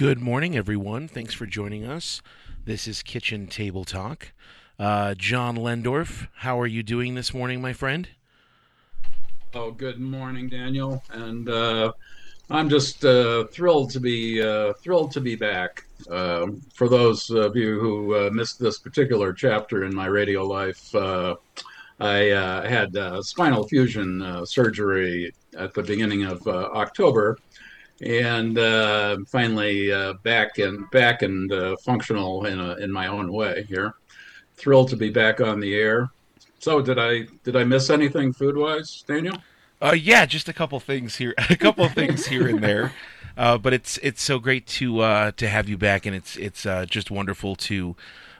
Good morning, everyone. Thanks for joining us. This is Kitchen Table Talk. Uh, John Lehndorff, how are you doing this morning, my friend? Oh, good morning, Daniel. And uh, I'm just uh, thrilled to be uh, thrilled to be back. Um, for those of you who uh, missed this particular chapter in my radio life, uh, I uh, had spinal fusion surgery at the beginning of October, and finally back and back and functional in a, in my own way here. Thrilled to be back on the air. So did I did I miss anything food wise, Daniel? Uh, yeah, just a couple things here, a couple things here and there. Uh, but it's it's so great to uh, to have you back, and it's it's uh, just wonderful to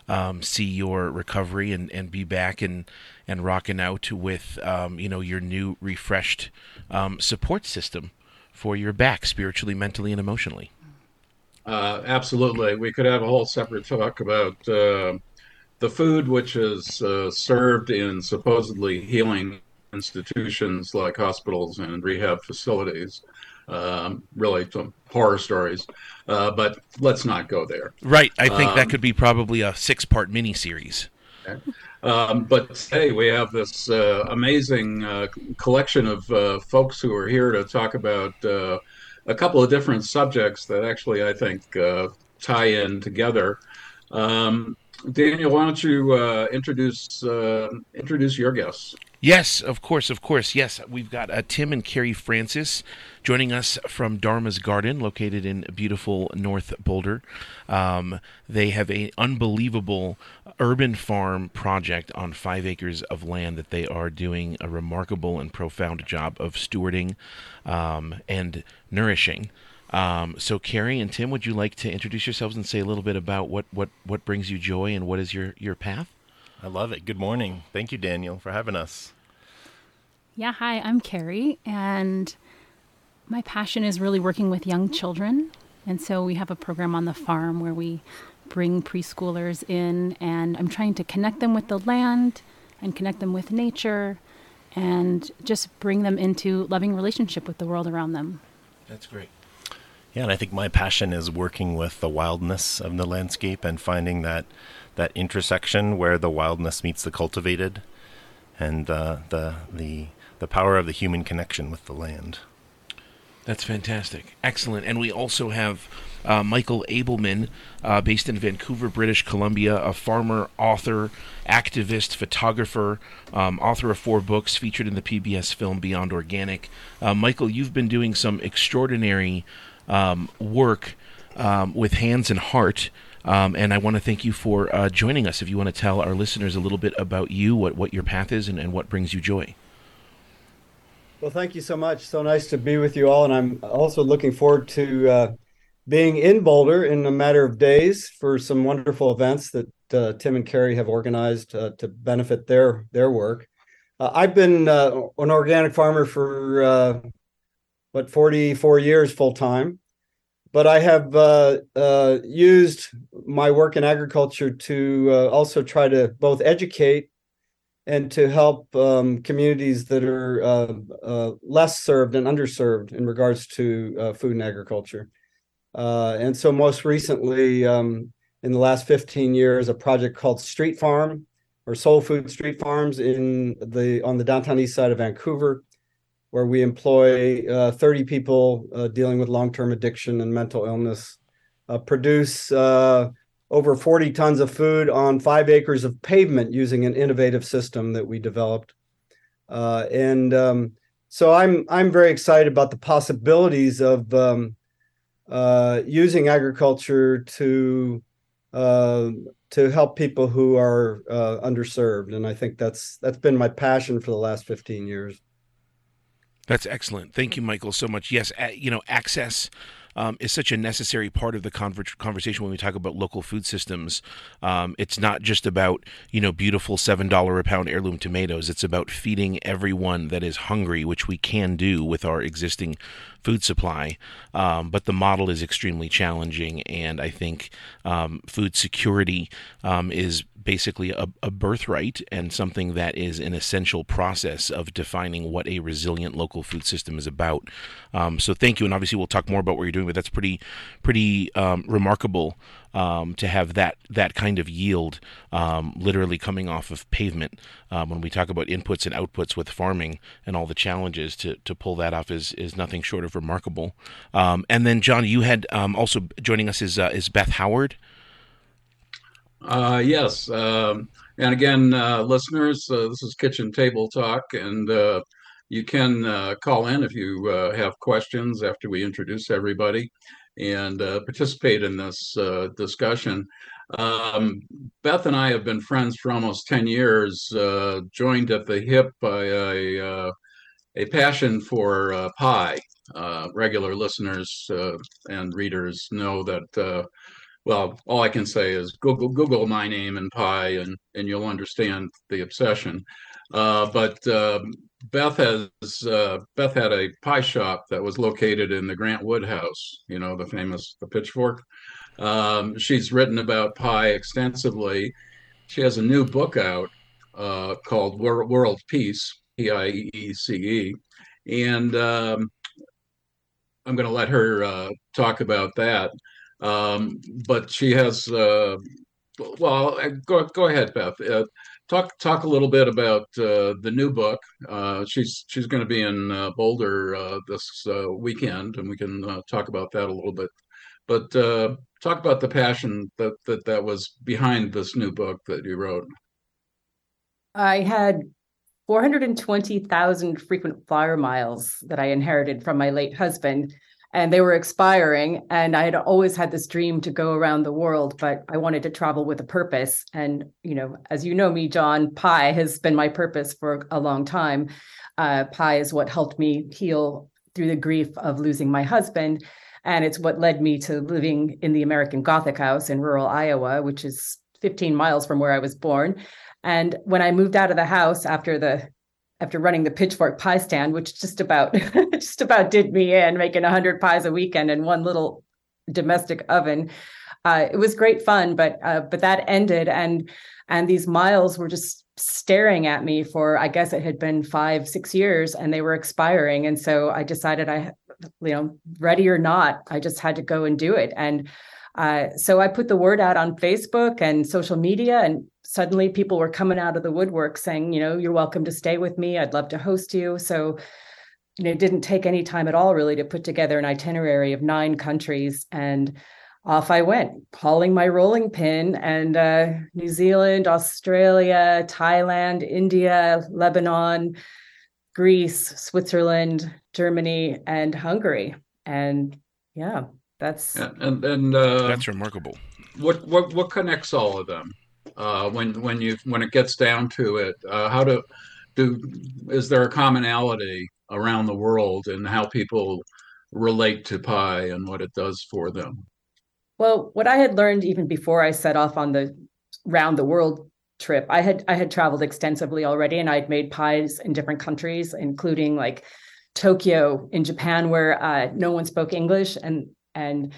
um, see your recovery and, and be back and and rocking out with um, you know your new refreshed um, support system for your back, spiritually, mentally, and emotionally. Uh, absolutely, we could have a whole separate talk about uh, the food which is uh, served in supposedly healing institutions like hospitals and rehab facilities. Um, really, some horror stories, uh, but let's not go there. Right. I think um, that could be probably a six-part miniseries. Okay. Um, but today we have this uh, amazing uh, collection of uh, folks who are here to talk about uh, a couple of different subjects that actually I think uh, tie in together. Um, Daniel, why don't you uh, introduce introduce your guests? Yes, of course, of course. Yes, we've got uh, Tim and Carrie Francis joining us from Dharma's Garden, located in beautiful North Boulder. Um, they have an unbelievable urban farm project on five acres of land that they are doing a remarkable and profound job of stewarding um, and nourishing. Um, so, Carrie and Tim, would you like to introduce yourselves and say a little bit about what, what, what brings you joy and what is your, your path? I love it. Good morning. Thank you, Daniel, for having us. Yeah, hi, I'm Carrie, and my passion is really working with young children. And so we have a program on the farm where we bring preschoolers in, and I'm trying to connect them with the land and connect them with nature and just bring them into loving relationship with the world around them. That's great. Yeah, and I think my passion is working with the wildness of the landscape and finding that that intersection where the wildness meets the cultivated, and uh, the the the power of the human connection with the land. That's fantastic, excellent. And we also have uh, Michael Ableman, uh, based in Vancouver, British Columbia, a farmer, author, activist, photographer, um, author of four books featured in the PBS film Beyond Organic. Uh, Michael, you've been doing some extraordinary um, work um, with hands and heart. Um, and I want to thank you for uh, joining us. If you want to tell our listeners a little bit about you, what, what your path is, and, and what brings you joy. Well, thank you so much. So nice to be with you all. And I'm also looking forward to uh, being in Boulder in a matter of days for some wonderful events that uh, Tim and Carrie have organized uh, to benefit their their work. Uh, I've been uh, an organic farmer for what 44 years full time but I have uh, uh, used my work in agriculture to uh, also try to both educate and to help um, communities that are uh, uh, less served and underserved in regards to uh, food and agriculture. and so, most recently, um, in the last 15 years, a project called Street Farm or Sole Food Street Farms in the on the downtown east side of Vancouver where we employ uh, 30 people uh, dealing with long-term addiction and mental illness, uh, produce uh, over 40 tons of food on five acres of pavement using an innovative system that we developed. Uh, and um, so I'm I'm very excited about the possibilities of um, uh, using agriculture to to help people who are underserved, and I think that's that's been my passion for the last 15 years. That's excellent. Thank you, Michael, so much. Yes, you know, access um, is such a necessary part of the conversation when we talk about local food systems. Um, it's not just about you know beautiful seven dollar a pound heirloom tomatoes. It's about feeding everyone that is hungry, which we can do with our existing food supply. Um, but the model is extremely challenging, and I think um, food security um, is basically a, a birthright and something that is an essential process of defining what a resilient local food system is about. Um, so thank you, and obviously we'll talk more about what you're doing, but that's pretty pretty um, remarkable um, to have that that kind of yield, um, literally coming off of pavement. Um, when we talk about inputs and outputs with farming and all the challenges to to pull that off is is nothing short of remarkable. Um, and then John, you had also joining us is uh, is Beth Howard. Uh, yes. Um, and again, uh, listeners, uh, this is Kitchen Table Talk, and uh, you can uh, call in if you uh, have questions after we introduce everybody and participate in this discussion. Um, Beth and I have been friends for almost 10 years, joined at the hip by a, a passion for pie. regular listeners and readers know that well, all I can say is Google Google my name and pie, and and you'll understand the obsession. Uh, but uh, Beth has uh, Beth had a pie shop that was located in the Grant Wood House. You know the famous the Pitchfork. Um, she's written about pie extensively. She has a new book out uh, called World Piece, P I E C E, and um, I'm going to let her uh, talk about that. Um, but she has, uh, well, uh, go go ahead, Beth. Uh, talk talk a little bit about uh, the new book. Uh, she's she's going to be in uh, Boulder this weekend, and we can talk about that a little bit. But talk about the passion that, that that was behind this new book that you wrote. I had 420,000 frequent flyer miles that I inherited from my late husband and they were expiring and i had always had this dream to go around the world but i wanted to travel with a purpose. And you know as you know me john pie has been my purpose for a long time. Uh, pie is what helped me heal through the grief of losing my husband and it's what led me to living in the american gothic house in rural iowa which is 15 miles from where i was born. And when i moved out of the house after the after running the pitchfork pie stand, which just about just about did me in, making hundred pies a weekend in one little domestic oven. Uh, it was great fun, but uh, but that ended, and and these miles were just staring at me for I guess it had been five six years, and they were expiring, and so I decided I, you know, ready or not, I just had to go and do it, and uh, so I put the word out on Facebook and social media, and suddenly people were coming out of the woodwork saying, you know, you're welcome to stay with me. I'd love to host you. So, you know, it didn't take any time at all really to put together an itinerary of nine countries and off I went, hauling my rolling pin and uh, New Zealand, Australia, Thailand, India, Lebanon, Greece, Switzerland, Germany, and Hungary. And yeah, that's and and uh, that's remarkable. What what what connects all of them? Uh, when when you when it gets down to it, uh, how to do is there a commonality around the world and how people relate to pie and what it does for them? Well, what I had learned even before I set off on the round the world trip, I had I had traveled extensively already, and I'd made pies in different countries, including like Tokyo in Japan, where uh, no one spoke English, and and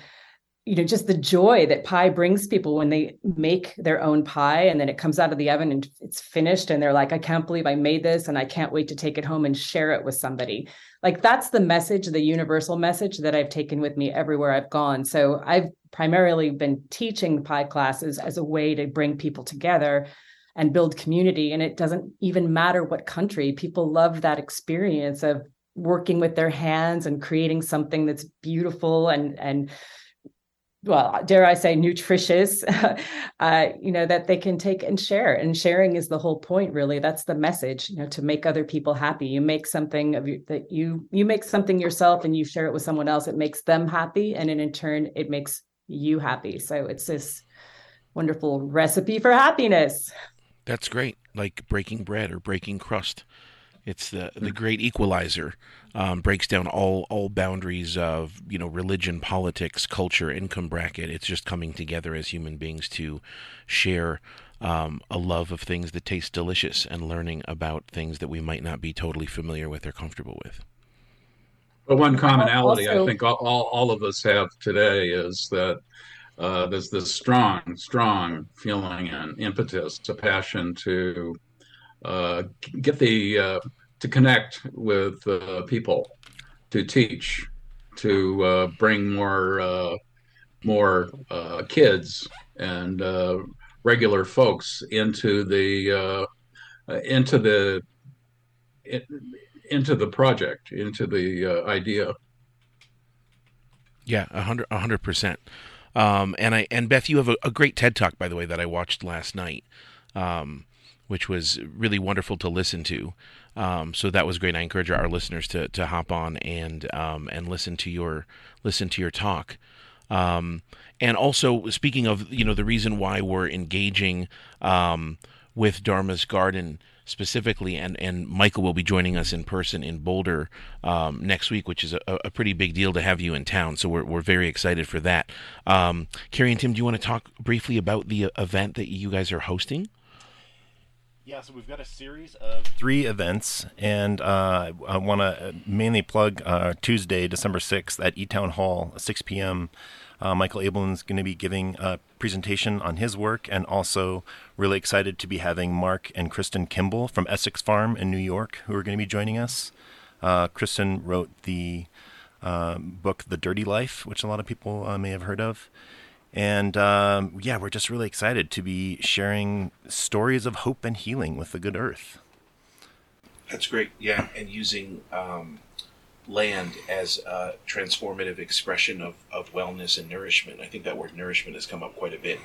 you know just the joy that pie brings people when they make their own pie and then it comes out of the oven and it's finished and they're like i can't believe i made this and i can't wait to take it home and share it with somebody. Like that's the message the universal message that i've taken with me everywhere i've gone. So i've primarily been teaching pie classes as a way to bring people together and build community. And it doesn't even matter what country people love that experience of working with their hands and creating something that's beautiful and and well, dare I say, nutritious, uh, you know, that they can take and share. And sharing is the whole point, really. That's the message, you know, to make other people happy. You make something of you that you you make something yourself and you share it with someone else. It makes them happy, and in turn, it makes you happy. So it's this wonderful recipe for happiness. That's great, like breaking bread or breaking crust. It's the the hmm. great equalizer. Um, breaks down all all boundaries of you know religion, politics, culture, income bracket. It's just coming together as human beings to share um, a love of things that taste delicious and learning about things that we might not be totally familiar with or comfortable with. But one commonality also, I think all, all of us have today is that uh, there's this strong, strong feeling and impetus, a passion to get the uh, to connect with uh, people, to teach, to uh, bring more uh, more uh, kids and regular folks into the into the into the project, into the idea. Yeah, a hundred, a hundred percent. Um, and I and Beth, you have a, a, great TED talk, by the way, that I watched last night, um, which was really wonderful to listen to. Um, so that was great. I encourage our listeners to to hop on and um, and listen to your listen to your talk. Um, and also, speaking of, you know, the reason why we're engaging um, with Dharma's Garden specifically, and, and Michael will be joining us in person in Boulder um, next week, which is a, a, pretty big deal to have you in town. So we're, we're very excited for that. Um, Carrie and Tim, do you want to talk briefly about the event that you guys are hosting? Yeah, so we've got a series of three events, and uh, I want to mainly plug uh, Tuesday, December 6th at E Town Hall, 6 p.m. Uh, Michael Ableman's going to be giving a presentation on his work, and also really excited to be having Mark and Kristin Kimball from Essex Farm in New York who are going to be joining us. Uh, Kristin wrote the uh, book The Dirty Life, which a lot of people uh, may have heard of. And um, yeah, we're just really excited to be sharing stories of hope and healing with the good earth. That's great. Yeah, and using um, land as a transformative expression of, of wellness and nourishment. I think that word nourishment has come up quite a bit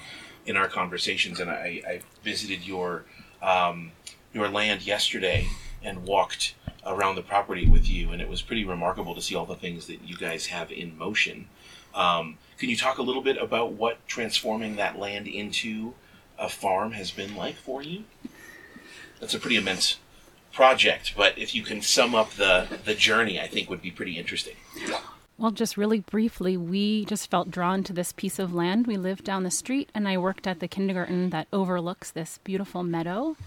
in our conversations, and I, I visited your um, your land yesterday and walked around the property with you, and it was pretty remarkable to see all the things that you guys have in motion. Um, can you talk a little bit about what transforming that land into a farm has been like for you? That's a pretty immense project, but if you can sum up the the journey, I think would be pretty interesting. Well, just really briefly, we just felt drawn to this piece of land. We lived down the street, and I worked at the kindergarten that overlooks this beautiful meadow.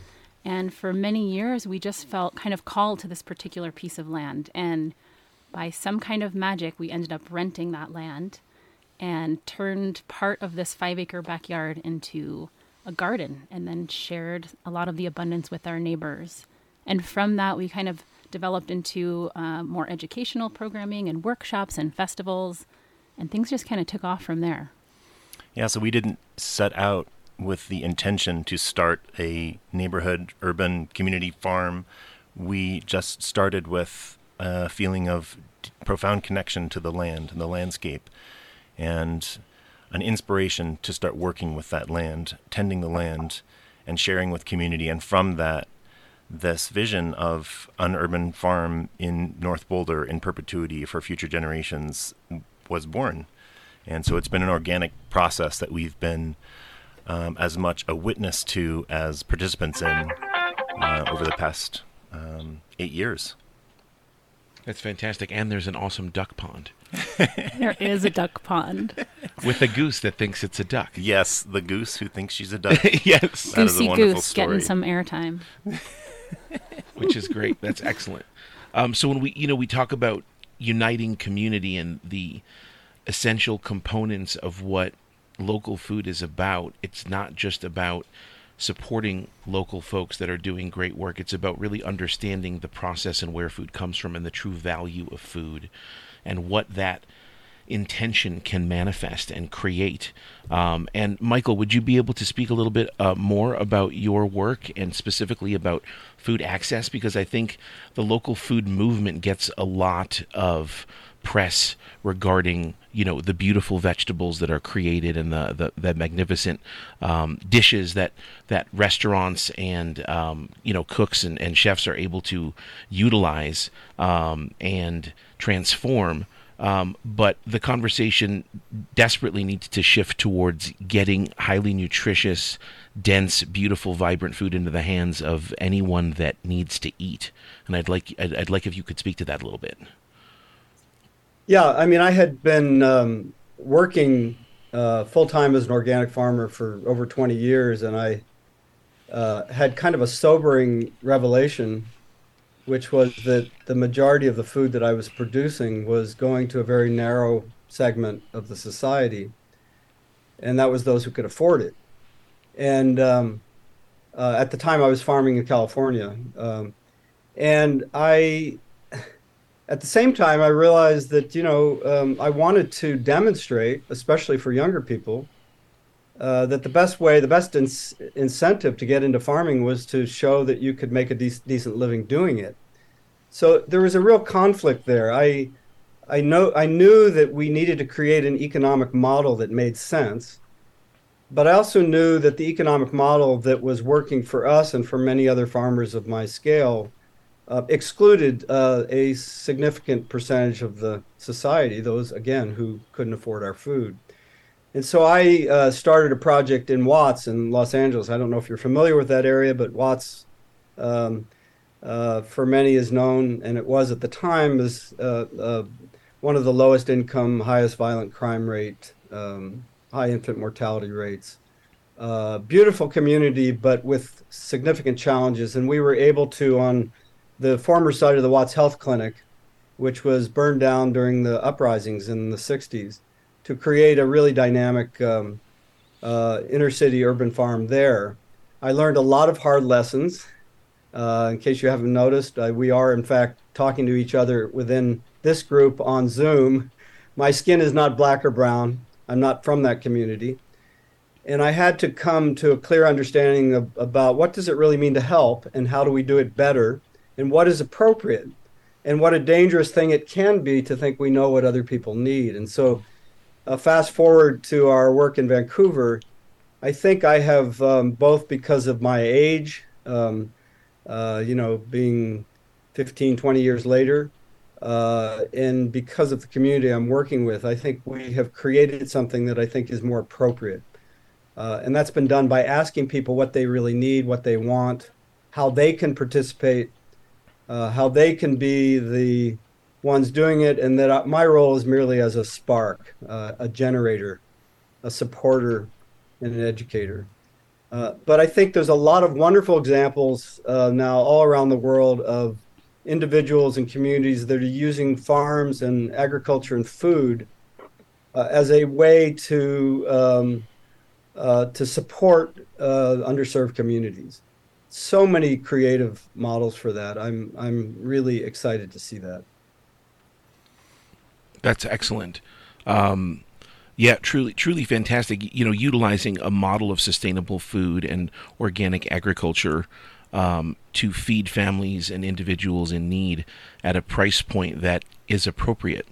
And for many years, we just felt kind of called to this particular piece of land. And by some kind of magic, we ended up renting that land and turned part of this five acre backyard into a garden and then shared a lot of the abundance with our neighbors. And from that, we kind of developed into uh, more educational programming and workshops and festivals, and things just kind of took off from there. Yeah, so we didn't set out with the intention to start a neighborhood urban community farm. We just started with a feeling of profound connection to the land and the landscape and an inspiration to start working with that land, tending the land, and sharing with community. And from that, this vision of an urban farm in North Boulder in perpetuity for future generations was born. And so it's been an organic process that we've been um, as much a witness to as participants in uh, over the past um, eight years. That's fantastic. And there's an awesome duck pond. there is a duck pond. With a goose that thinks it's a duck. Yes, the goose who thinks she's a duck. yes. That Goosey goose story. getting some airtime. which is great. That's excellent. Um, so when we, you know, we talk about uniting community and the essential components of what local food is about, it's not just about supporting local folks that are doing great work. It's about really understanding the process and where food comes from and the true value of food and what that intention can manifest and create. Um, and Michael, would you be able to speak a little bit uh, more about your work and specifically about food access? Because I think the local food movement gets a lot of press regarding you know the beautiful vegetables that are created and the the, the magnificent um, dishes that that restaurants and um, you know cooks and, and chefs are able to utilize um, and transform um, but the conversation desperately needs to shift towards getting highly nutritious, dense, beautiful, vibrant food into the hands of anyone that needs to eat. And I'd like I'd, I'd like if you could speak to that a little bit. Yeah, I mean, I had been um, working uh, full time as an organic farmer for over 20 years, and I uh, had kind of a sobering revelation which was that the majority of the food that I was producing was going to a very narrow segment of the society. and that was those who could afford it. And um, uh, at the time, I was farming in California, um, and I, at the same time, I realized that you know um, I wanted to demonstrate, especially for younger people, uh, that the best way, the best ins- incentive to get into farming was to show that you could make a de- decent living doing it. So there was a real conflict there. I, I know, I knew that we needed to create an economic model that made sense, but I also knew that the economic model that was working for us and for many other farmers of my scale uh, excluded uh, a significant percentage of the society, those again who couldn't afford our food. And so I uh, started a project in Watts in Los Angeles. I don't know if you're familiar with that area, but Watts, um, uh, for many, is known, and it was at the time, as uh, uh one of the lowest income, highest violent crime rate, um, high infant mortality rates. Beautiful community, but with significant challenges. And we were able to, on the former site of the Watts Health Clinic, which was burned down during the uprisings in the 60s to create a really dynamic um, uh, inner city urban farm there. I learned a lot of hard lessons. Uh, in case you haven't noticed, uh, we are in fact talking to each other within this group on Zoom. My skin is not black or brown. I'm not from that community. And I had to come to a clear understanding of, about what does it really mean to help and how do we do it better and what is appropriate and what a dangerous thing it can be to think we know what other people need. And so uh, fast forward to our work in Vancouver, I think I have um, both because of my age, um, uh, you know, being 15, 20 years later, uh, and because of the community I'm working with, I think we have created something that I think is more appropriate. Uh, and that's been done by asking people what they really need, what they want, how they can participate, uh, how they can be the ones doing it, and that my role is merely as a spark, uh, a generator, a supporter, and an educator. Uh, but I think there's a lot of wonderful examples uh, now all around the world of individuals and communities that are using farms and agriculture and food uh, as a way to um, uh, to support uh, underserved communities. So many creative models for that. I'm I'm really excited to see that. That's excellent. Um, yeah, truly, truly fantastic. You know, utilizing a model of sustainable food and organic agriculture um, to feed families and individuals in need at a price point that is appropriate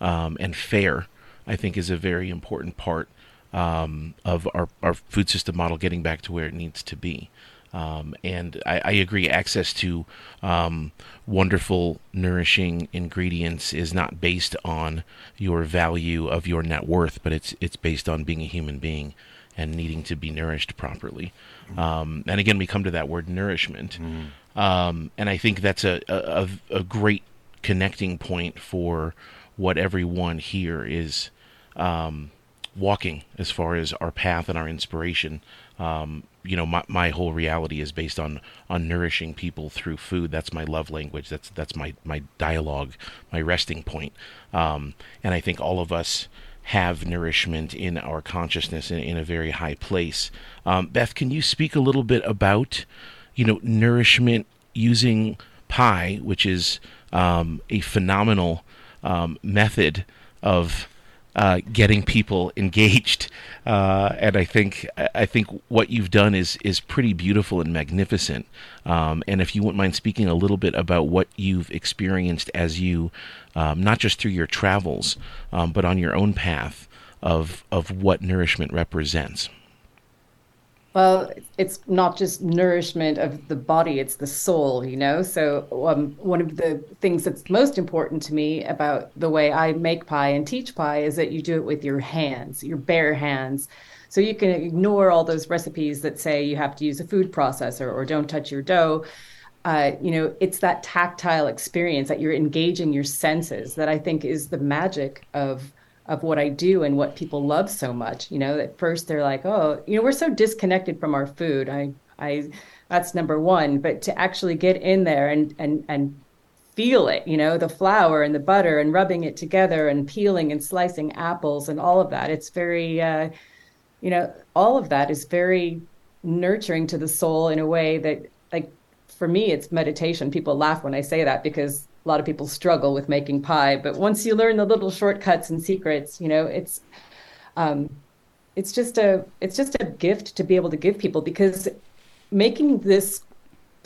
um, and fair, I think, is a very important part um, of our, our food system model getting back to where it needs to be. Um, and I, I, agree, access to um, wonderful, nourishing ingredients is not based on your value of your net worth, but it's it's based on being a human being and needing to be nourished properly. Um, and again, we come to that word nourishment, mm. and I think that's a, a, a great connecting point for what everyone here is um, walking as far as our path and our inspiration. Um, you know my, my whole reality is based on on nourishing people through food. That's my love language. That's that's my my dialogue my resting point. Um, and i think all of us have nourishment in our consciousness in, in a very high place. Um, beth can you speak a little bit about you know nourishment using pie which is um, a phenomenal um, method of uh, getting people engaged. Uh, and I think I think what you've done is is pretty beautiful and magnificent. Um, and if you wouldn't mind speaking a little bit about what you've experienced as you, um, not just through your travels, um, but on your own path of of what nourishment represents. Well, it's not just nourishment of the body, it's the soul, you know? So, um, one of the things that's most important to me about the way I make pie and teach pie is that you do it with your hands, your bare hands. So, you can ignore all those recipes that say you have to use a food processor or don't touch your dough. Uh, you know, it's that tactile experience that you're engaging your senses that I think is the magic of of what I do and what people love so much. You know, at first they're like, oh, you know, we're so disconnected from our food. I, I, that's number one. But to actually get in there and and and feel it, you know, the flour and the butter and rubbing it together and peeling and slicing apples and all of that. It's very, uh, you know, all of that is very nurturing to the soul in a way that, like, for me, it's meditation. People laugh when I say that because a lot of people struggle with making pie. But once you learn the little shortcuts and secrets, you know, it's, um, it's just a, it's just a gift to be able to give people because making this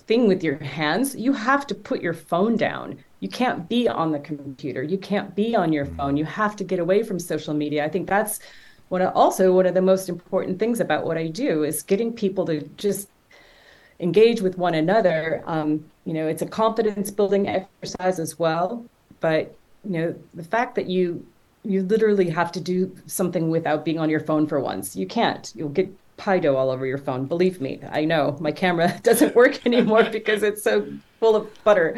thing with your hands, you have to put your phone down. You can't be on the computer. You can't be on your phone. You have to get away from social media. I think that's what also one of the most important things about what I do is getting people to just engage with one another. Um, you know, it's a confidence building exercise as well. But you know, the fact that you you literally have to do something without being on your phone for once. You can't. You'll get pie dough all over your phone. Believe me, I know my camera doesn't work anymore because it's so full of butter.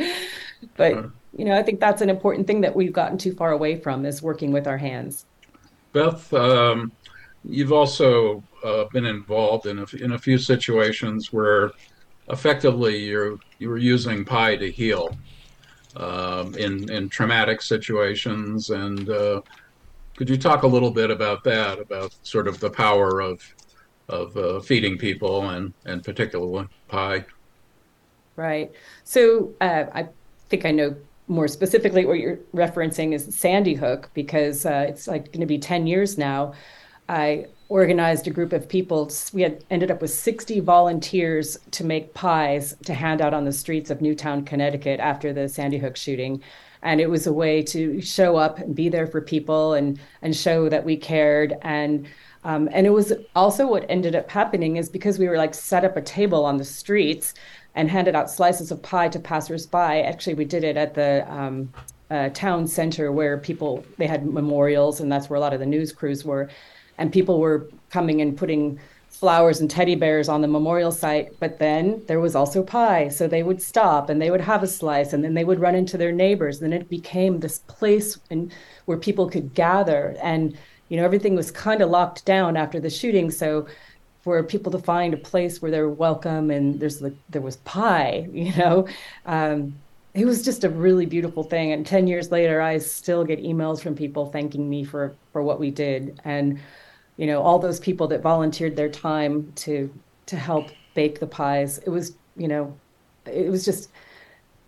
But you know, I think that's an important thing that we've gotten too far away from is working with our hands. Beth, um, you've also uh, been involved in a, in a few situations where effectively you're you were using pie to heal um, in in traumatic situations, and uh, could you talk a little bit about that, about sort of the power of of uh, feeding people and and particularly pie? Right. So uh, I think I know more specifically what you're referencing is Sandy Hook because uh, it's like going to be 10 years now. I organized a group of people. We had ended up with 60 volunteers to make pies to hand out on the streets of Newtown, Connecticut after the Sandy Hook shooting. And it was a way to show up and be there for people and, and show that we cared. And um, and it was also what ended up happening is because we were like set up a table on the streets and handed out slices of pie to passersby. Actually, we did it at the um, uh, town center where people they had memorials, and that's where a lot of the news crews were and people were coming and putting flowers and teddy bears on the memorial site but then there was also pie. So they would stop and they would have a slice and then they would run into their neighbors. And then it became this place in, where people could gather. And you know everything was kind of locked down after the shooting. So for people to find a place where they're welcome and there's like there was pie you know um, it was just a really beautiful thing. And 10 years later i still get emails from people thanking me for for what we did. And you know all those people that volunteered their time to to help bake the pies. It was you know it was just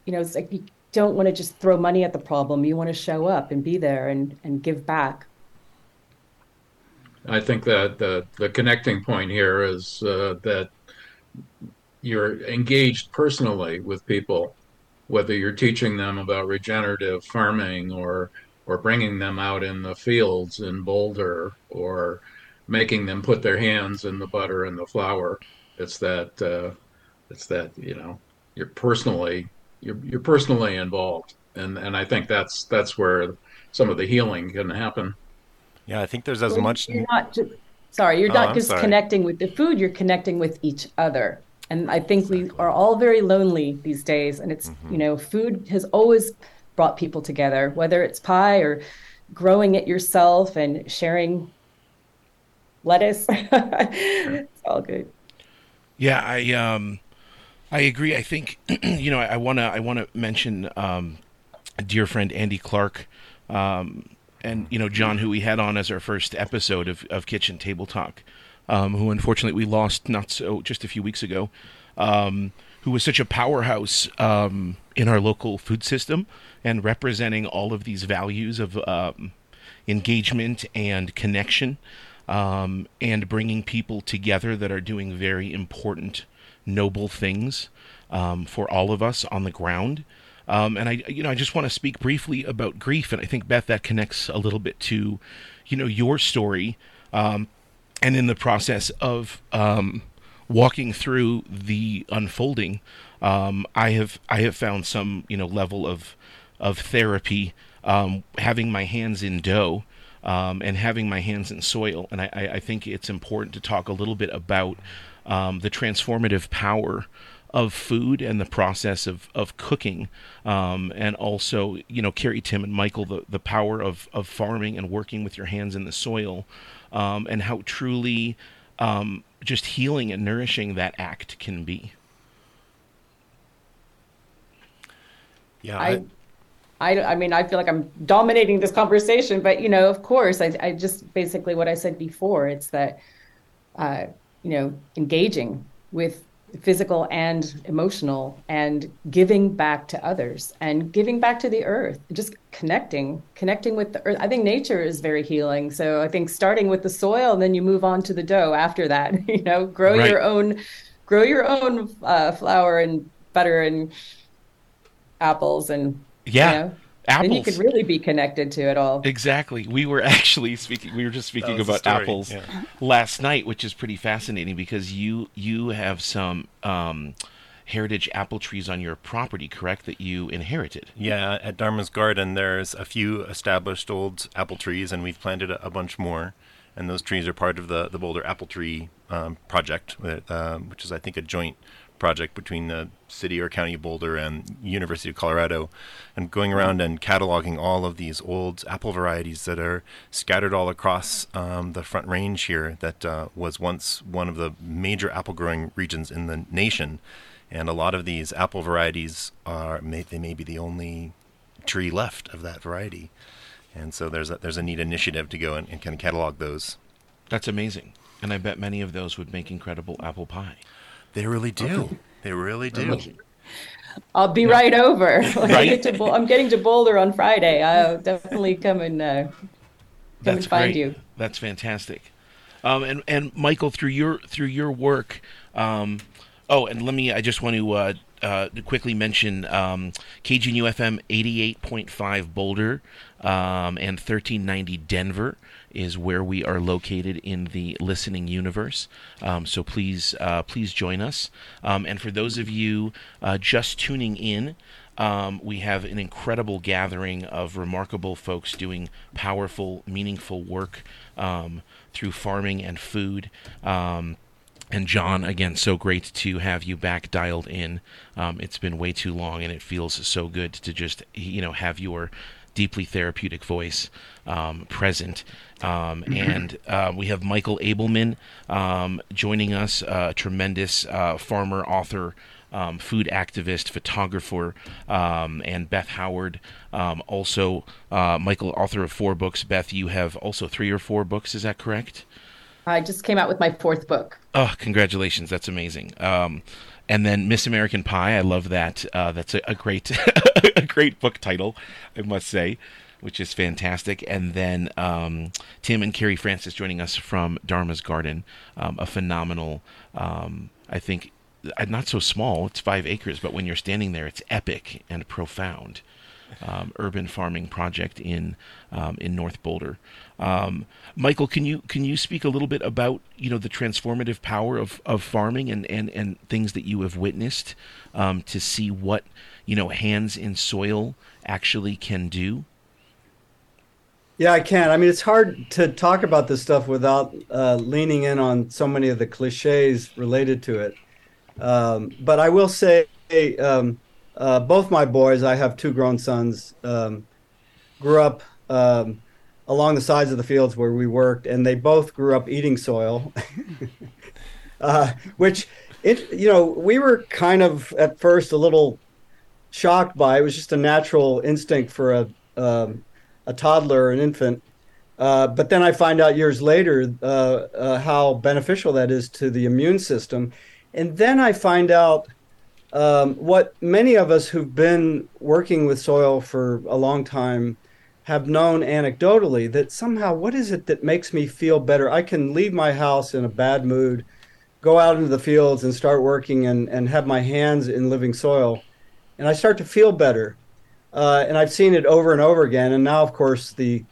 you know it's like you don't want to just throw money at the problem. You want to show up and be there and and give back. I think that the the connecting point here is uh, that you're engaged personally with people whether you're teaching them about regenerative farming or or bringing them out in the fields in boulder or making them put their hands in the butter and the flour. It's that uh, it's that you know you're personally you're you're personally involved, and and I think that's that's where some of the healing can happen. Yeah, I think there's as well, much. You're not just, sorry, you're oh, not just sorry. connecting with the food; you're connecting with each other. And I think exactly. we are all very lonely these days, and it's mm-hmm. you know food has always brought people together, whether it's pie or growing it yourself and sharing lettuce. it's all good. Yeah, I um, I agree. I think you know I want to I want to mention um, a dear friend Andy Clark, um, and you know John, who we had on as our first episode of, of Kitchen Table Talk, um, who unfortunately we lost not so just a few weeks ago, um, who was such a powerhouse um, in our local food system and representing all of these values of um, engagement and connection um, and bringing people together that are doing very important, noble things um, for all of us on the ground. Um, and I, you know, I just want to speak briefly about grief, and I think Beth that connects a little bit to, you know, your story, um, and in the process of um, walking through the unfolding, um, I have I have found some you know level of of therapy, having my hands in dough um, and having my hands in soil. And I, I, think it's important to talk a little bit about um, the transformative power of food and the process of, of cooking um, and also you know carrie tim and michael the, the power of, of farming and working with your hands in the soil um, and how truly um, just healing and nourishing that act can be yeah I, I, I mean, I feel like I'm dominating this conversation, but you know, of course, I, I just basically what I said before. It's that uh, you know, engaging with physical and emotional and giving back to others and giving back to the earth just connecting connecting with the earth i think nature is very healing so i think starting with the soil and then you move on to the dough after that you know grow right. your own grow your own uh, flour and butter and apples and yeah you know, apples. And you could really be connected to it all. Exactly. We were actually speaking. We were just speaking about apples yeah. last night, which is pretty fascinating because you you have some. Um, heritage apple trees on your property, correct? That you inherited. Yeah, at Dharma's Garden, there's a few established old apple trees, and we've planted a, a bunch more. And those trees are part of the the Boulder Apple Tree um, project, uh, which is, I think, a joint project between the city or county of Boulder and University of Colorado, and going around and cataloging all of these old apple varieties that are scattered all across um, the Front Range here. That uh, was once one of the major apple growing regions in the nation, and a lot of these apple varieties are may, they may be the only tree left of that variety, and so there's a, there's a neat initiative to go and, and kind of catalog those. That's amazing, and I bet many of those would make incredible apple pie. They really do. Okay. They really do. I'll be yeah. right over. When right? I get to, I'm getting to Boulder on Friday. I'll definitely come and uh, come That's and find great. you. That's fantastic. Um, and and Michael, through your through your work, um, oh, and let me. I just want to uh, uh, quickly mention um, KGNU FM 88.5 Boulder um, and 1390 Denver is where we are located in the listening universe. Um, so please, uh, please join us. Um, and for those of you uh, just tuning in, um, we have an incredible gathering of remarkable folks doing powerful, meaningful work um, through farming and food. Um, and John, again, so great to have you back dialed in. Um, it's been way too long, and it feels so good to just, you know, have your deeply therapeutic voice um, present. Um, mm-hmm. and uh, we have Michael Ableman um, joining us, a uh, tremendous uh, farmer, author, um, food activist, photographer, um, and Beth Howard, um, also uh, Michael, author of four books. Beth, you have also three or four books. Is that correct? I just came out with my fourth book. Oh, congratulations! That's amazing. Um, and then Miss American Pie. I love that. Uh, that's a, a great, a great book title, I must say, which is fantastic. And then um, Tim and Carrie Francis joining us from Dharma's Garden, um, a phenomenal. Um, I think uh, not so small. It's five acres, but when you're standing there, it's epic and profound um, urban farming project in um, in North Boulder. Um, Michael, can you can you speak a little bit about you know the transformative power of, of farming and, and, and things that you have witnessed um, to see what you know hands in soil actually can do? Yeah, I can. I mean, it's hard to talk about this stuff without uh, leaning in on so many of the cliches related to it. Um, but I will say, um, uh, both my boys, I have two grown sons, um, grew up um, along the sides of the fields where we worked, and they both grew up eating soil, uh, which it you know we were kind of at first a little shocked by. It was just a natural instinct for a um, a toddler, an infant. Uh, but then I find out years later uh, uh, how beneficial that is to the immune system, and then I find out um, what many of us who've been working with soil for a long time have known anecdotally that somehow what is it that makes me feel better? I can leave my house in a bad mood, go out into the fields and start working and, and have my hands in living soil, and I start to feel better. Uh, and I've seen it over and over again. And now, of course, the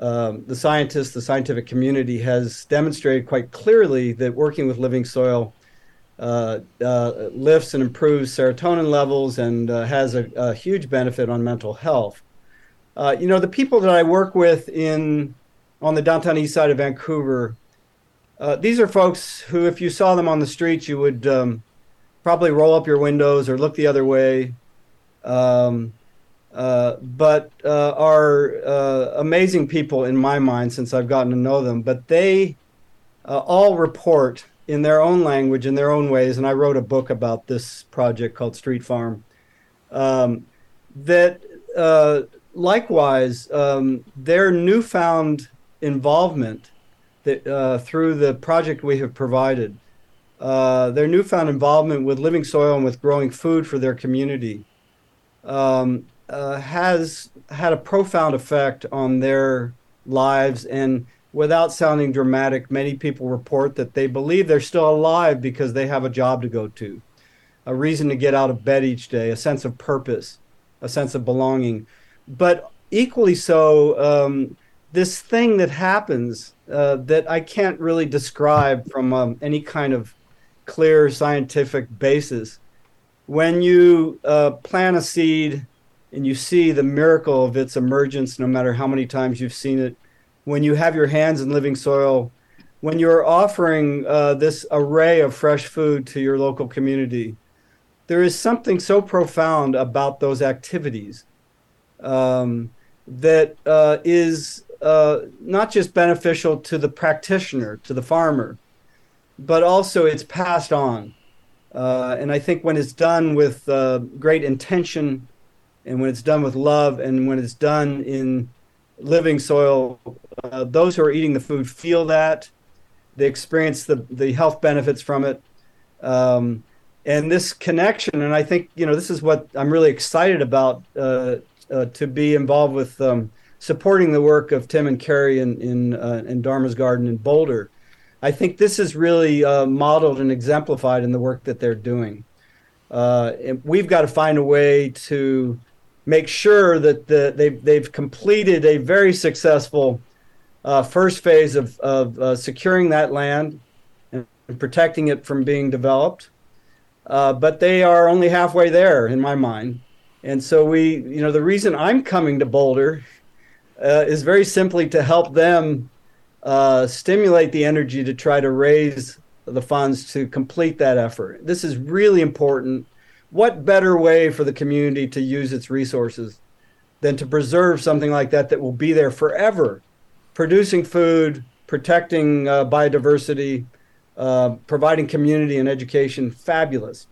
um, the scientists, the scientific community has demonstrated quite clearly that working with living soil uh, uh, lifts and improves serotonin levels and uh, has a, a, huge benefit on mental health. Uh, you know, the people that I work with in on the downtown east side of Vancouver, uh, these are folks who, if you saw them on the street, you would um, probably roll up your windows or look the other way. Um, uh, but are amazing people in my mind since I've gotten to know them. But they all report in their own language, in their own ways. And I wrote a book about this project called Street Farm. Um, that uh, likewise, um, their newfound involvement, that, uh, through the project we have provided. Uh, their newfound involvement with living soil and with growing food for their community um, uh, has had a profound effect on their lives. And without sounding dramatic, many people report that they believe they're still alive because they have a job to go to, a reason to get out of bed each day, a sense of purpose, a sense of belonging. But equally so, um, this thing that happens uh, that I can't really describe from um, any kind of clear scientific basis. When you uh, plant a seed and you see the miracle of its emergence, no matter how many times you've seen it, when you have your hands in living soil, when you're offering uh, this array of fresh food to your local community, there is something so profound about those activities um, that uh, is uh, not just beneficial to the practitioner, to the farmer, but also it's passed on. Uh, and I think when it's done with uh, great intention, and when it's done with love, and when it's done in living soil, uh, those who are eating the food feel that. They experience the, the health benefits from it. Um, and this connection, and I think, you know, this is what I'm really excited about uh, uh, to be involved with um, supporting the work of Tim and Carrie in, in, uh, in Dharma's Garden in Boulder I think this is really uh, modeled and exemplified in the work that they're doing. Uh, we've got to find a way to make sure that the, they've, they've completed a very successful uh, first phase of, of uh, securing that land and protecting it from being developed. Uh, but they are only halfway there in my mind. And so we, you know, the reason I'm coming to Boulder uh, is very simply to help them uh, stimulate the energy to try to raise the funds to complete that effort. This is really important. What better way for the community to use its resources than to preserve something like that that will be there forever, producing food, protecting uh, biodiversity, uh, providing community and education? Fabulous.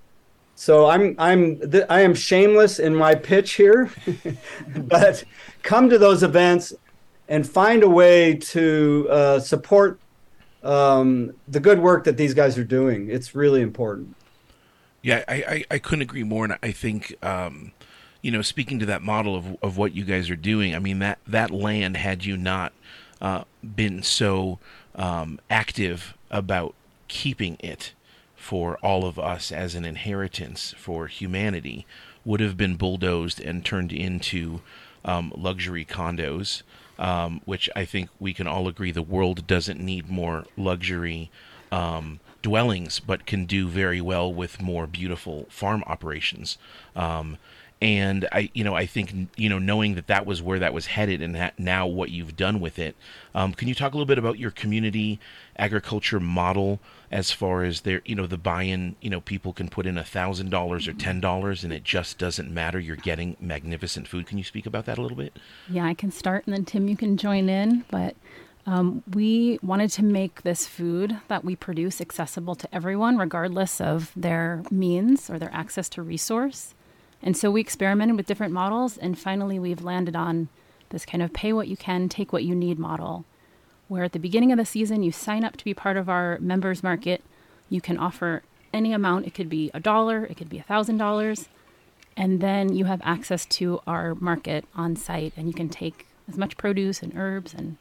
So I'm I'm th- I am shameless in my pitch here, but come to those events and find a way to uh, support um, the good work that these guys are doing. It's really important. Yeah, I, I, I couldn't agree more. And I think, um, you know, speaking to that model of, of what you guys are doing, I mean, that, that land, had you not uh, been so um, active about keeping it for all of us as an inheritance for humanity, would have been bulldozed and turned into um, luxury condos um, which I think we can all agree the world doesn't need more luxury um, dwellings, but can do very well with more beautiful farm operations. Um, and I, you know, I think you know, knowing that that was where that was headed, and that now what you've done with it. Um, can you talk a little bit about your community agriculture model as far as their, you know, the buy-in? You know, people can put in a thousand dollars or ten dollars, and it just doesn't matter. You're getting magnificent food. Can you speak about that a little bit? Yeah, I can start, and then Tim, you can join in. But um, we wanted to make this food that we produce accessible to everyone, regardless of their means or their access to resource. And so we experimented with different models, and finally we've landed on this kind of pay what you can, take what you need model, where at the beginning of the season you sign up to be part of our members market. You can offer any amount, it could be a dollar, it could be a thousand dollars, and then you have access to our market on site, and you can take as much produce and herbs and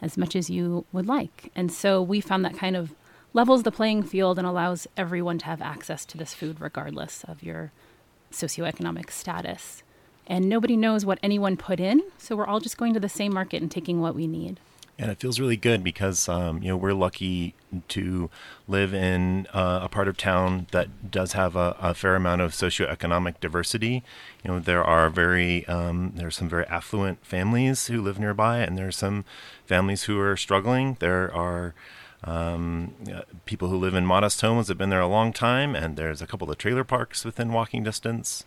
as much as you would like. And so we found that kind of levels the playing field and allows everyone to have access to this food regardless of your socioeconomic status. And nobody knows what anyone put in, so we're all just going to the same market and taking what we need. And it feels really good because um, you know we're lucky to live in uh, a part of town that does have a, a, fair amount of socioeconomic diversity. You know there are very um, there are some very affluent families who live nearby, and there are some families who are struggling. There are um, people who live in modest homes that have been there a long time, and there's a couple of trailer parks within walking distance.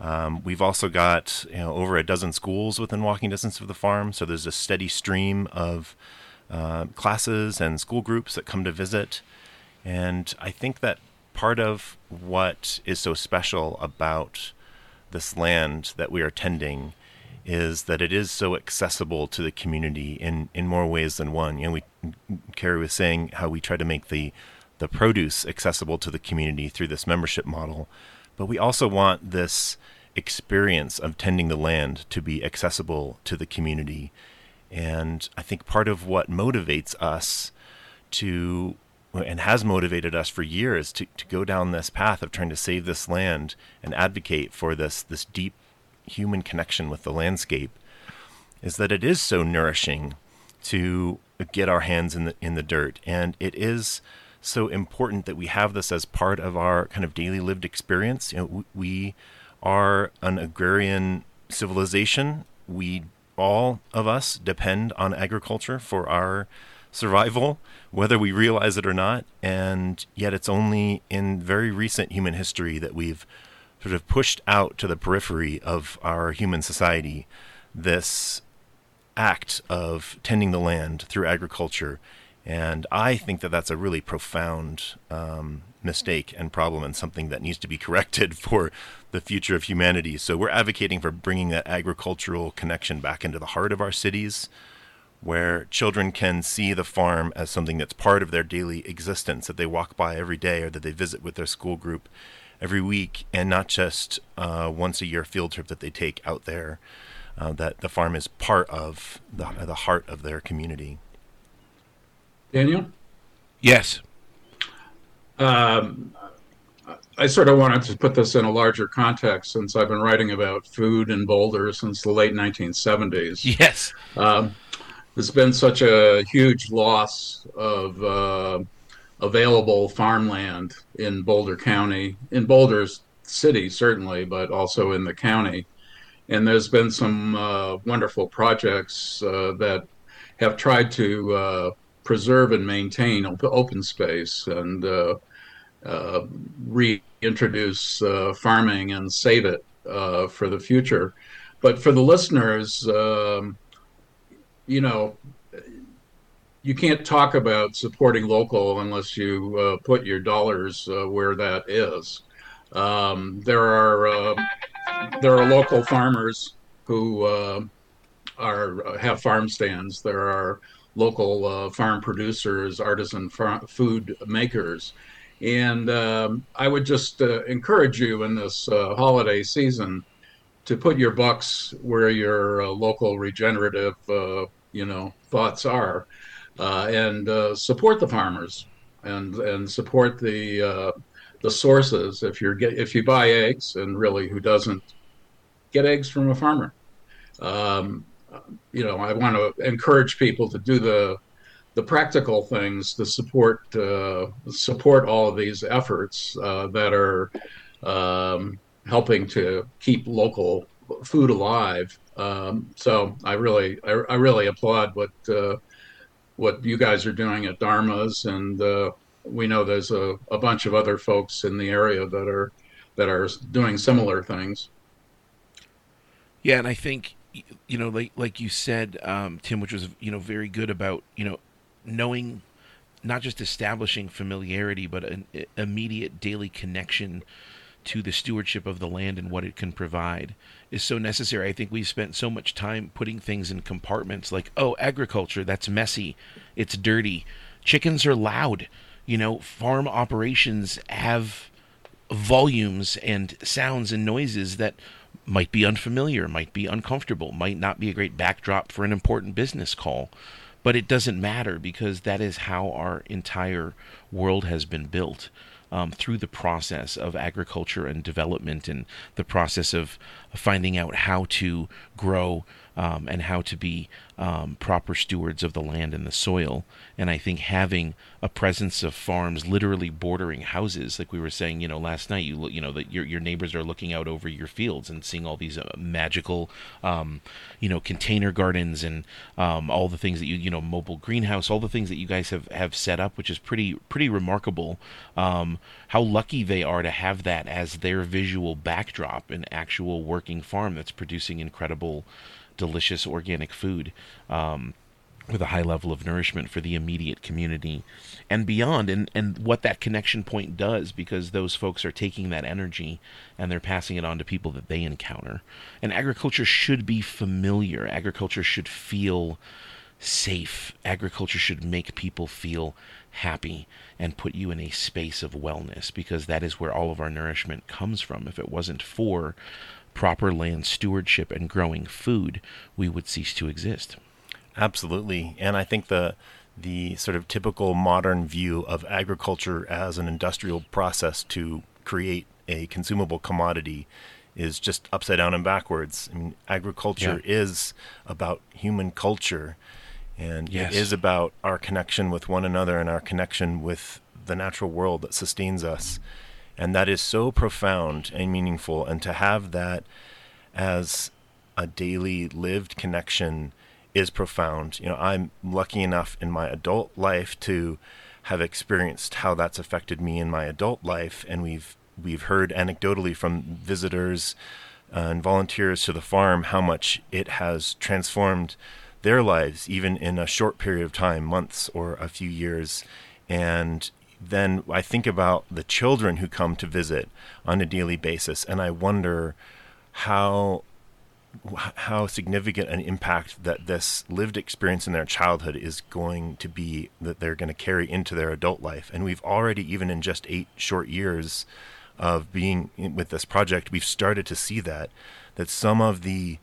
Um, we've also got you know over a dozen schools within walking distance of the farm, so there's a steady stream of uh, classes and school groups that come to visit. And I think that part of what is so special about this land that we are tending is that it is so accessible to the community in, in more ways than one. You know, we Carrie was saying how we try to make the the produce accessible to the community through this membership model, but we also want this experience of tending the land to be accessible to the community. And I think part of what motivates us to and has motivated us for years to, to go down this path of trying to save this land and advocate for this this deep human connection with the landscape is that it is so nourishing to get our hands in the in the dirt and it is so important that we have this as part of our kind of daily lived experience you know we are an agrarian civilization we all of us depend on agriculture for our survival whether we realize it or not and yet it's only in very recent human history that we've sort of pushed out to the periphery of our human society this act of tending the land through agriculture. And I think that that's a really profound um, mistake and problem and something that needs to be corrected for the future of humanity. So we're advocating for bringing that agricultural connection back into the heart of our cities where children can see the farm as something that's part of their daily existence that they walk by every day or that they visit with their school group every week and not just uh, once a year field trip that they take out there. Uh, that the farm is part of the, the heart of their community. Daniel? Yes. Um, I sort of wanted to put this in a larger context since I've been writing about food in Boulder since the late 1970s. Yes. Um, there's been such a huge loss of uh, available farmland in Boulder County, in Boulder's city, certainly, but also in the county. And there's been some uh, wonderful projects uh, that have tried to uh, preserve and maintain open space and uh, uh, reintroduce uh, farming and save it for the future. But for the listeners, um, you know, you can't talk about supporting local unless you uh, put your dollars uh, where that is. Um, there are uh, there are local farmers who uh, are uh, have farm stands. There are local uh, farm producers, artisan food makers, and um, I would just encourage you in this holiday season to put your bucks where your local regenerative you know thoughts are uh, and uh, support the farmers and and support the uh, the sources. If you're get, if you buy eggs, and really, who doesn't get eggs from a farmer? Um, you know, I want to encourage people to do the the practical things to support uh, support all of these efforts uh, that are um, helping to keep local food alive. Um, so I really I, I, really applaud what uh, what you guys are doing at Dharma's, and uh, we know there's a, a bunch of other folks in the area that are that are doing similar things. Yeah, and I think you know, like like you said, um, Tim, which was you know very good about you know knowing not just establishing familiarity, but an immediate daily connection to the stewardship of the land and what it can provide is so necessary. I think we've spent so much time putting things in compartments like, oh, agriculture, that's messy, it's dirty. Chickens are loud. You know, farm operations have volumes and sounds and noises that might be unfamiliar, might be uncomfortable, might not be a great backdrop for an important business call. But it doesn't matter because that is how our entire world has been built um, through the process of agriculture and development and the process of finding out how to grow um, and how to be um, proper stewards of the land and the soil. And I think having a presence of farms literally bordering houses, like we were saying, you know, last night, you you know that your your neighbors are looking out over your fields and seeing all these uh, magical, um, you know, container gardens and um, all the things that you you know, mobile greenhouse, all the things that you guys have have set up, which is pretty pretty remarkable. Um, how lucky they are to have that as their visual backdrop, an actual working farm that's producing incredible delicious organic food. Um, with a high level of nourishment for the immediate community and beyond and, and what that connection point does because those folks are taking that energy and they're passing it on to people that they encounter. And agriculture should be familiar. Agriculture should feel safe. Agriculture should make people feel happy and put you in a space of wellness because that is where all of our nourishment comes from. If it wasn't for proper land stewardship and growing food we would cease to exist Absolutely, and I think the the sort of typical modern view of agriculture as an industrial process to create a consumable commodity is just upside down and backwards. I mean, agriculture Yeah. is about human culture, and Yes. it is about our connection with one another and our connection with the natural world that sustains us, and that is so profound and meaningful. And to have that as a daily lived connection is profound. You know, I'm lucky enough in my adult life to have experienced how that's affected me in my adult life, and we've we've heard anecdotally from visitors uh, and volunteers to the farm how much it has transformed their lives, even in a short period of time, months or a few years, and then I think about the children who come to visit on a daily basis, and I wonder how how significant an impact that this lived experience in their childhood is going to be that they're going to carry into their adult life. And we've already, even in just eight short years of being in, with this project, we've started to see that that some of the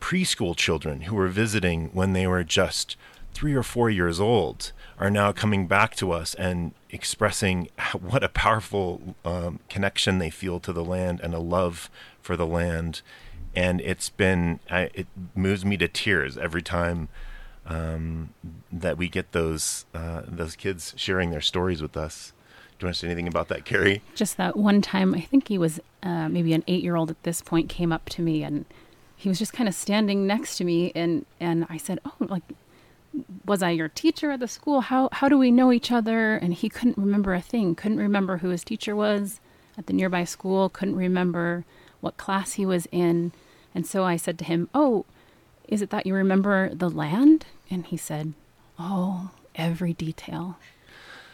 preschool children who were visiting when they were just three or four years old are now coming back to us and expressing what a powerful um, connection they feel to the land and a love for the land. And it's been, I, it moves me to tears every time um, that we get those uh, those kids sharing their stories with us. Do you want to say anything about that, Carrie? just that one time i think he was uh, maybe an eight year old at this point came up to me and he was just kind of standing next to me and and i said oh like was i your teacher at the school? How how do we know each other? And he couldn't remember a thing. Couldn't remember who his teacher was at the nearby school. Couldn't remember what class he was in. And so i said to him oh is it that you remember the land? And he said oh every detail.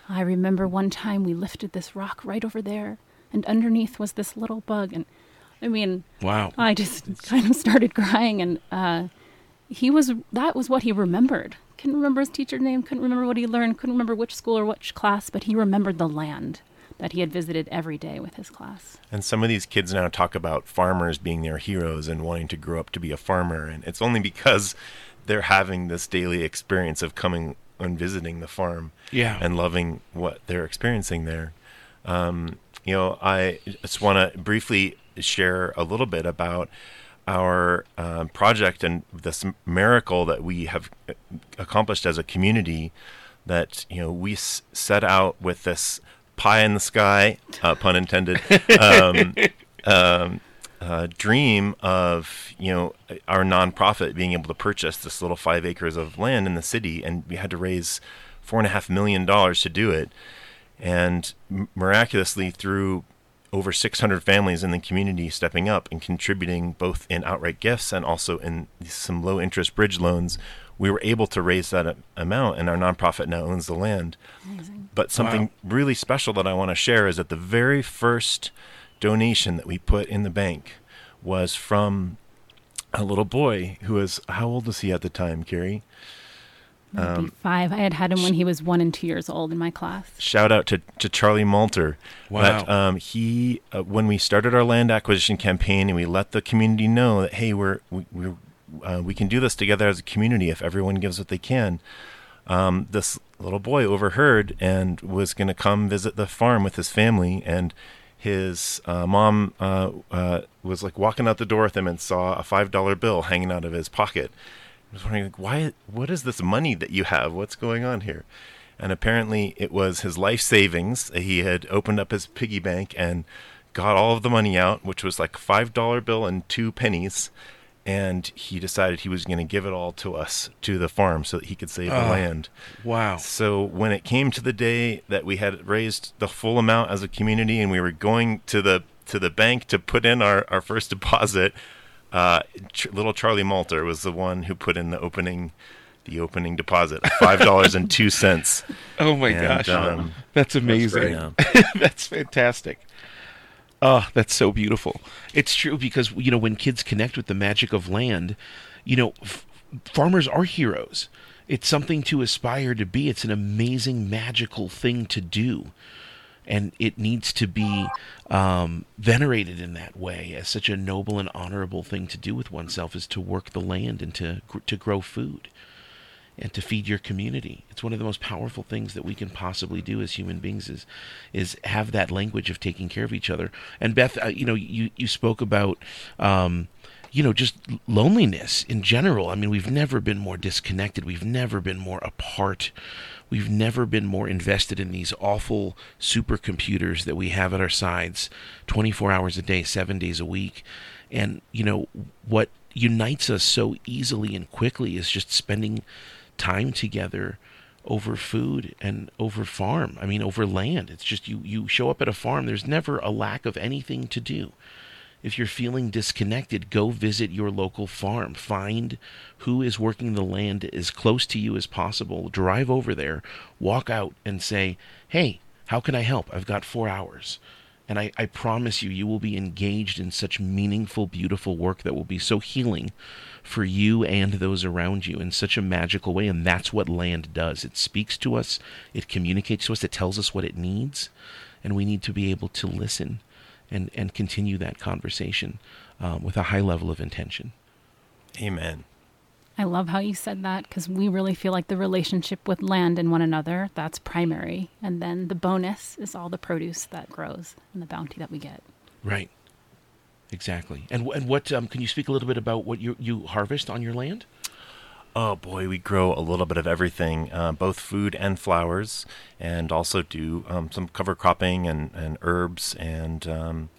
I remember one time we lifted this rock right over there, and underneath was this little bug. And I mean, wow. I just kind of started crying. And uh, he was, that was what he remembered. Couldn't remember his teacher name, couldn't remember what he learned, couldn't remember which school or which class, but he remembered the land that he had visited every day with his class. And some of these kids now talk about farmers being their heroes and wanting to grow up to be a farmer. And it's only because they're having this daily experience of coming and visiting the farm Yeah. and loving what they're experiencing there. Um, you know, I just want to briefly share a little bit about our uh, project and this miracle that we have uh, accomplished as a community. That you know, we s- set out with this pie in the sky, uh, pun intended, um, um, uh, dream of you know our nonprofit being able to purchase this little five acres of land in the city, and we had to raise four and a half million dollars to do it. And m- miraculously, through over 600 families in the community stepping up and contributing both in outright gifts and also in some low interest bridge loans, we were able to raise that amount, and our nonprofit now owns the land. But something Wow. really special that I want to share is that the very first donation that we put in the bank was from a little boy who was how old was he at the time, Carrie? Maybe five. I had had him when he was one and two years old in my class. Shout out to, to Charlie Malter. Wow. That, um, he uh, when we started our land acquisition campaign and we let the community know that hey we're we we uh, we can do this together as a community if everyone gives what they can. Um, this little boy overheard and was going to come visit the farm with his family and his uh, mom uh, uh, was like walking out the door with him and saw a five dollar bill hanging out of his pocket. I was wondering like, why what is this money that you have? What's going on here? And apparently it was his life savings. He had opened up his piggy bank and got all of the money out, which was like five dollar bill and two pennies. And he decided he was going to give it all to us, to the farm, so that he could save the Ah. land. Wow. So when it came to the day that we had raised the full amount as a community and we were going to the to the bank to put in our, our first deposit, uh, Ch- little Charlie Malter was the one who put in the opening the opening deposit, five dollars and two cents. Oh my And, gosh, um, that's amazing. great. That's, fantastic. Oh, that's so beautiful. It's true because you know when kids connect with the magic of land, you know, f- farmers are heroes. It's something to aspire to be. It's an amazing, magical thing to do, and it needs to be um, venerated in that way as such a noble and honorable thing to do with oneself is to work the land and to to grow food and to feed your community. It's one of the most powerful things that we can possibly do as human beings is is have that language of taking care of each other. And Beth, uh, you know, you you spoke about um, you know just loneliness in general. I mean, we've never been more disconnected. We've never been more apart. We've never been more invested in these awful supercomputers that we have at our sides 24 hours a day, 7 days a week. And you know, what unites us so easily and quickly is just spending time together over food and over farm. I mean, over land. It's just you you show up at a farm. There's never a lack of anything to do. If you're feeling disconnected, go visit your local farm. Find who is working the land as close to you as possible. Drive over there, walk out, and say, Hey, how can I help? I've got four hours. And I, I promise you, you will be engaged in such meaningful, beautiful work that will be so healing for you and those around you in such a magical way. And that's what land does it speaks to us, it communicates to us, it tells us what it needs. And we need to be able to listen and, and continue that conversation um, with a high level of intention. Amen. I love how you said that because we really feel like the relationship with land and one another, that's primary. And then the bonus is all the produce that grows and the bounty that we get. Right. Exactly. And, and what um, can you speak a little bit about what you, you harvest on your land? Oh boy, we grow a little bit of everything, uh, both food and flowers, and also do um, some cover cropping and, and herbs and um,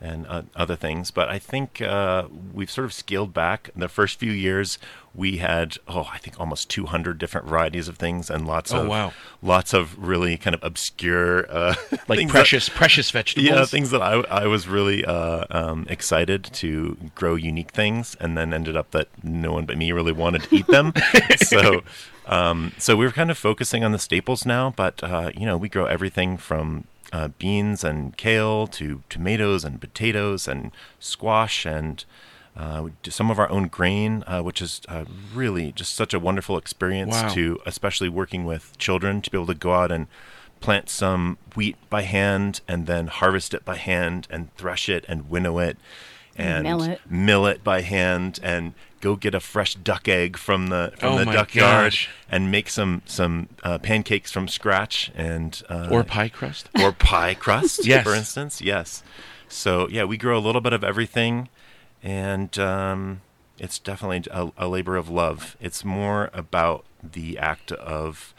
and uh, other things. But I think uh, we've sort of scaled back. In the first few years, we had oh, I think almost 200 different varieties of things and lots Oh, of wow. lots of really kind of obscure uh, Like things that- precious, precious vegetables? yeah, things that I, I was really uh, um, excited to grow unique things, and then ended up that no one but me really wanted to eat them. so, um, so we're kind of focusing on the staples now, but uh, you know, we grow everything from uh, beans and kale to tomatoes and potatoes and squash and. Uh, some of our own grain, uh, which is uh, really just such a wonderful experience Wow. to, especially working with children, to be able to go out and plant some wheat by hand and then harvest it by hand and thresh it and winnow it and Mill it. mill it by hand and go get a fresh duck egg from the from Oh the duck yard and make some some uh, pancakes from scratch and uh, or pie crust? or pie crust, Yes. for instance. Yes. So yeah, we grow a little bit of everything, and um, it's definitely a, a labor of love. It's more about the act of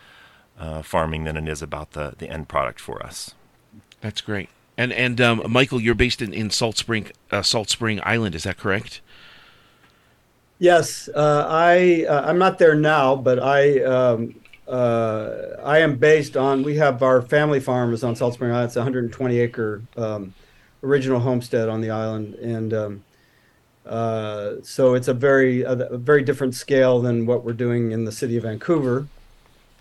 uh, farming than it is about the the end product for us. That's great. And and um, Michael, you're based in, in Salt Spring, uh, Salt Spring Island. Is that correct? Yes, uh, I uh, I'm not there now, but I um, uh, I am based on. We have our family farm is on Salt Spring Island. It's a 120 acre um, original homestead on the island, and um, uh, so it's a very a, very different scale than what we're doing in the city of Vancouver,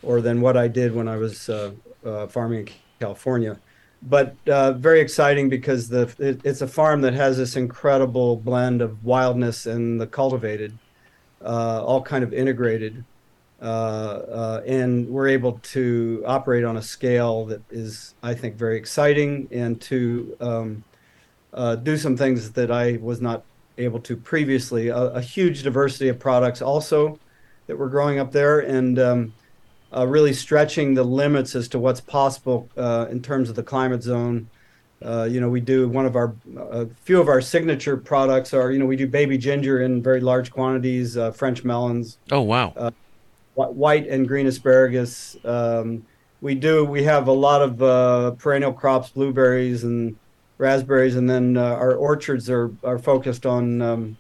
or than what I did when I was uh, uh, farming in California. But uh, very exciting because the it, it's a farm that has this incredible blend of wildness and the cultivated, uh, all kind of integrated, uh, uh, and we're able to operate on a scale that is, I think, very exciting, and to um, uh, do some things that I was not able to previously. A, a huge diversity of products also that we're growing up there, and um, uh, really stretching the limits as to what's possible uh, in terms of the climate zone. Uh, you know, we do one of our, a few of our signature products are, you know, we do baby ginger in very large quantities, uh, French melons, Oh wow. wh- white and green asparagus. Um, we do, we have a lot of uh, perennial crops, blueberries and raspberries, and then uh, our orchards are, are focused on um,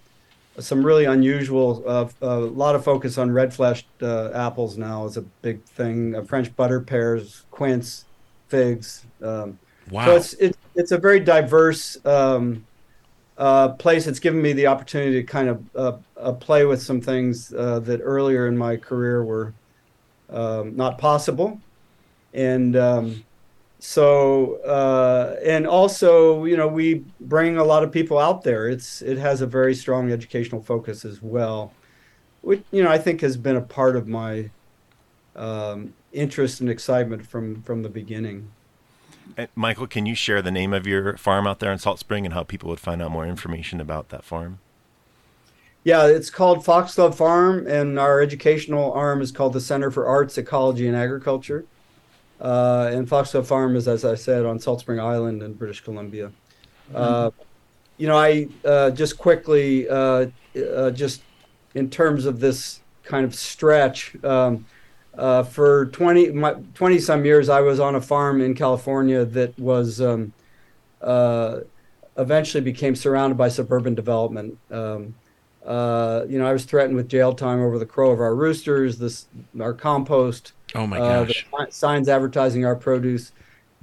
some really unusual, uh, a lot of focus on red fleshed uh, apples now is a big thing. Uh, French butter pears, quince, figs. Um, wow. so it's, it's it's a very diverse um, uh, place It's given me the opportunity to kind of uh, uh, play with some things uh, that earlier in my career were um, not possible, and um, so uh, and also you know we bring a lot of people out there. It's it has a very strong educational focus as well, which you know I think has been a part of my um, interest and excitement from from the beginning. And Michael, can you share the name of your farm out there in Salt Spring and how people would find out more information about that farm? Yeah, it's called Fox Foxglove Farm, and our educational arm is called the Center for Arts, Ecology, and Agriculture. Uh, and Foxglove Farm is, as I said, on Salt Spring Island in British Columbia. Uh, you know, I uh, just quickly, uh, uh, just in terms of this kind of stretch, um, uh, for 20, my, 20 some years, I was on a farm in California that was um, uh, eventually became surrounded by suburban development. Um, uh, you know, I was threatened with jail time over the crow of our roosters, this our compost, Oh my uh, the gosh. si- signs advertising our produce.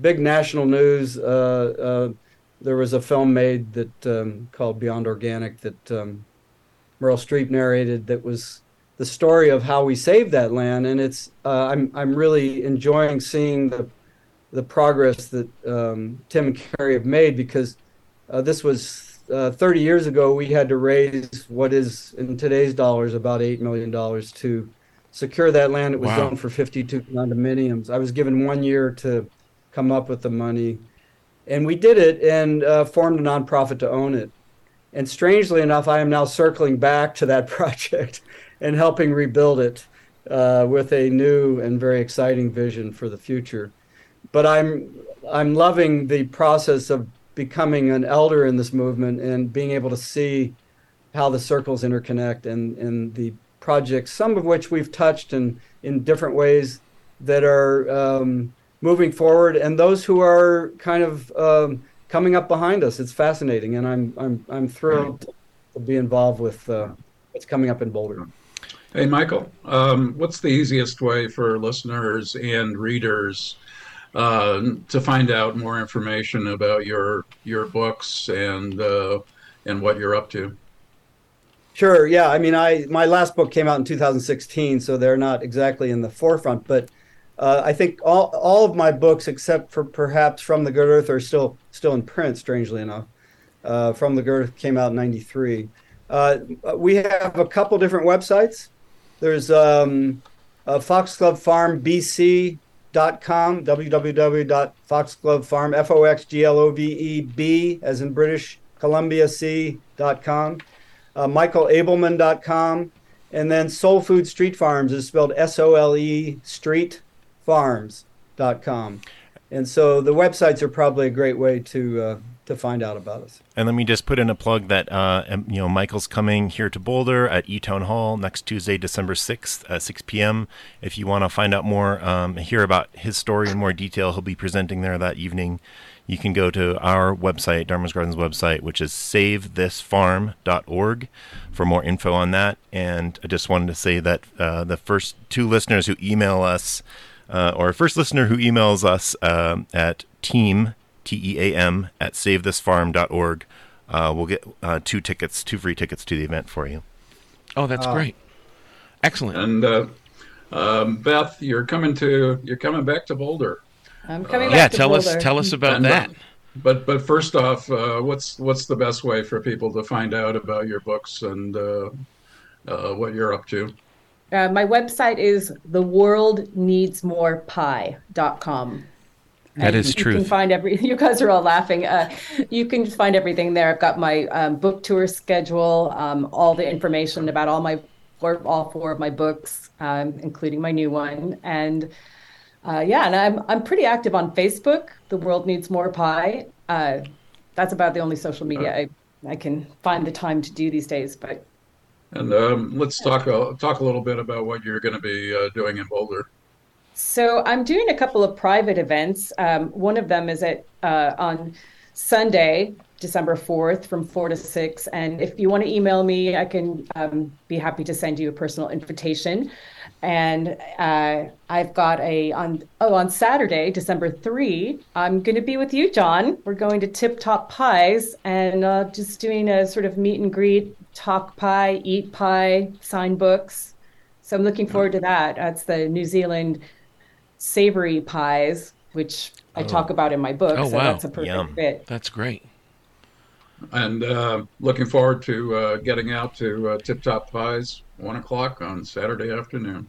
Big national news. Uh, uh, there was a film made that um, called Beyond Organic that um, Meryl Streep narrated. That was the story of how we saved that land, and it's. Uh, I'm I'm really enjoying seeing the the progress that um, Tim and Carrie have made because uh, this was uh, 30 years ago. We had to raise what is in today's dollars about eight million dollars to secure that land. It was Wow. zoned for 52 condominiums. I was given one year to come up with the money, and we did it and uh, formed a nonprofit to own it. And strangely enough, I am now circling back to that project and helping rebuild it uh, with a new and very exciting vision for the future. But I'm I'm loving the process of becoming an elder in this movement and being able to see how the circles interconnect and, and the projects, some of which we've touched in, in different ways that are um, moving forward, and those who are kind of um, coming up behind us. It's fascinating, and I'm I'm I'm thrilled to be involved with uh, what's coming up in Boulder. Hey, Michael, um, what's the easiest way for listeners and readers uh, to find out more information about your your books and uh, and what you're up to? Sure. Yeah. I mean, I my last book came out in 2016, so they're not exactly in the forefront. But uh, I think all all of my books, except for perhaps From the Good Earth, are still still in print. Strangely enough, uh, From the Good Earth came out in '93. Uh, we have a couple different websites. There's um, uh, foxglovefarmbc.com, www.foxglovefarm, F-O-X-G-L-O-V-E-B, as in British Columbia C.com uh, michaelableman.com, and then Sole Food Street Farms is spelled S O L E Street Farms.com. And so the websites are probably a great way to uh, to find out about us. And let me just put in a plug that uh, you know Michael's coming here to Boulder at E Town Hall next Tuesday, December sixth at six p.m. If you want to find out more, um, hear about his story in more detail, he'll be presenting there that evening. You can go to our website, Dharma's Gardens website, which is savethisfarm.org for more info on that. And I just wanted to say that uh, the first two listeners who email us, uh, or first listener who emails us um, at team, T E A M, at savethisfarm.org, uh, we'll get uh, two tickets, two free tickets to the event for you. Oh, that's great. Excellent. And uh, um, Beth, you're coming to you're coming back to Boulder. I'm coming yeah, back to tell us tell us about And, uh, that. But but first off, uh, what's what's the best way for people to find out about your books and uh, uh, what you're up to? Uh, my website is theworldneedsmorepie.com. That And is You can find every. You guys are all laughing. Uh, you can find everything there. I've got my um, book tour schedule, um, all the information about all my four, all four of my books, um, including my new one, and uh, yeah, and I'm I'm pretty active on Facebook. The world needs more pie. Uh, that's about the only social media I, I can find the time to do these days. But And um, let's talk a, talk a little bit about what you're going to be uh, doing in Boulder. So I'm doing a couple of private events. Um, one of them is at uh, on Sunday, December 4th from 4 to 6. And if you want to email me, I can um, be happy to send you a personal invitation. And uh, I've got a on oh on Saturday, December 3, I'm going to be with you, John. We're going to Tip Top Pies and uh, just doing a sort of meet and greet, talk pie, eat pie, sign books. So I'm looking forward to that. That's the New Zealand savory pies, which I talk about in my book. Oh, so wow. that's a perfect Yum. fit. That's great. And uh, looking forward to uh, getting out to uh, Tip Top Pies, one o'clock on Saturday afternoon.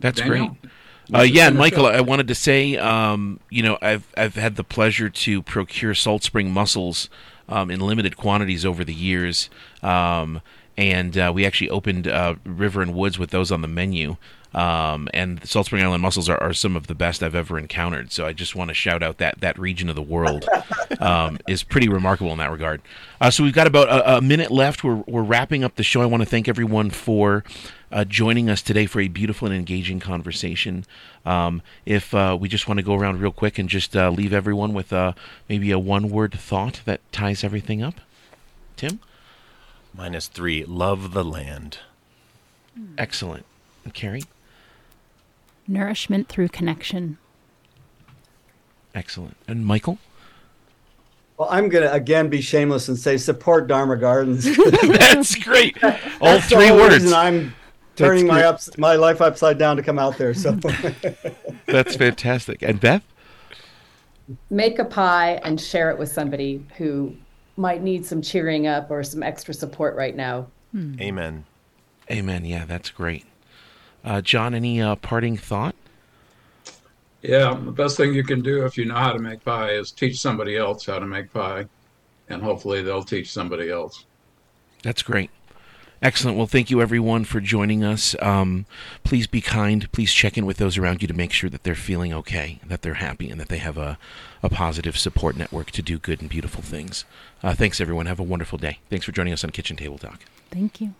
That's Daniel, great. Uh, yeah, and Michael, up. I wanted to say, um, you know, I've I've had the pleasure to procure Salt Spring mussels um, in limited quantities over the years, um, and uh, we actually opened uh, River and Woods with those on the menu. Um, and the Salt Spring Island mussels are, are some of the best I've ever encountered. So I just want to shout out that that region of the world um, is pretty remarkable in that regard. Uh, so we've got about a, a minute left. We're we're wrapping up the show. I want to thank everyone for uh, joining us today for a beautiful and engaging conversation. Um, if uh, we just want to go around real quick and just uh, leave everyone with uh, maybe a one word thought that ties everything up. Tim? Minus three. Love the land. Excellent. And Carrie? Nourishment through connection. Excellent. And Michael? Well, I'm going to again be shameless and say support Dharma Gardens. That's great. All That's three whole words. reason I'm turning my ups, my life upside down to come out there. So That's fantastic. And Beth? Make a pie and share it with somebody who might need some cheering up or some extra support right now. Hmm. Amen. Amen. Yeah, that's great. Uh, John, any uh, parting thought? Yeah, the best thing you can do if you know how to make pie is teach somebody else how to make pie, and hopefully they'll teach somebody else. That's great. Excellent. Well, thank you everyone for joining us. Um, please be kind. Please check in with those around you to make sure that they're feeling okay, that they're happy, and that they have a, a positive support network to do good and beautiful things. Uh, thanks, everyone. Have a wonderful day. Thanks for joining us on Kitchen Table Talk. Thank you.